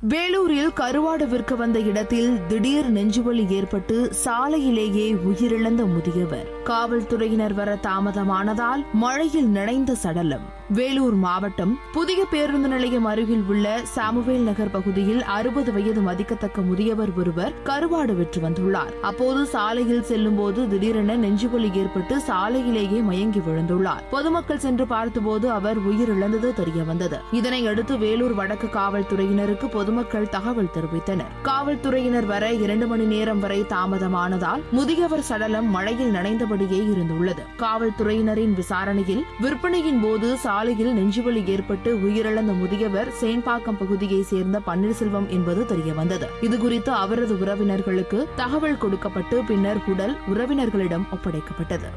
வேலூரில் கருவாடு விற்க வந்த இடத்தில் திடீர் நெஞ்சுவலி ஏற்பட்டு சாலையிலேயே உயிரிழந்த முதியவர். காவல்துறையினர் வர தாமதமானதால் மழையில் நனைந்த சடலம். வேலூர் மாவட்டம் புதிய பேருந்து நிலையம் அருகில் உள்ள சாமுவேல் நகர் பகுதியில் அறுபது வயது மதிக்கத்தக்க முதியவர் ஒருவர் கருவாடு விற்று வந்துள்ளார். அப்போது சாலையில் செல்லும்போது திடீரென நெஞ்சுவலி ஏற்பட்டு சாலையிலேயே மயங்கி விழுந்துள்ளார். பொதுமக்கள் சென்று பார்த்தபோது அவர் உயிரிழந்தது தெரியவந்தது. இதனையடுத்து வேலூர் வடக்கு காவல்துறையினருக்கு பொதுமக்கள் தகவல் தெரிவித்தனர். காவல்துறையினர் வர இரண்டு மணி நேரம் வரை தாமதமானதால் முதியவர் சடலம் மழையில் நனைந்தபடியே இருந்துள்ளது. காவல்துறையினரின் விசாரணையில் விற்பனையின் போது சாலையில் நெஞ்சுவலி ஏற்பட்டு உயிரிழந்த முதியவர் சேன்பாக்கம் பகுதியைச் சேர்ந்த பன்னீர்செல்வம் என்பது தெரியவந்தது. இதுகுறித்து அவரது உறவினர்களுக்கு தகவல் கொடுக்கப்பட்டு பின்னர் உடல் உறவினர்களிடம் ஒப்படைக்கப்பட்டது.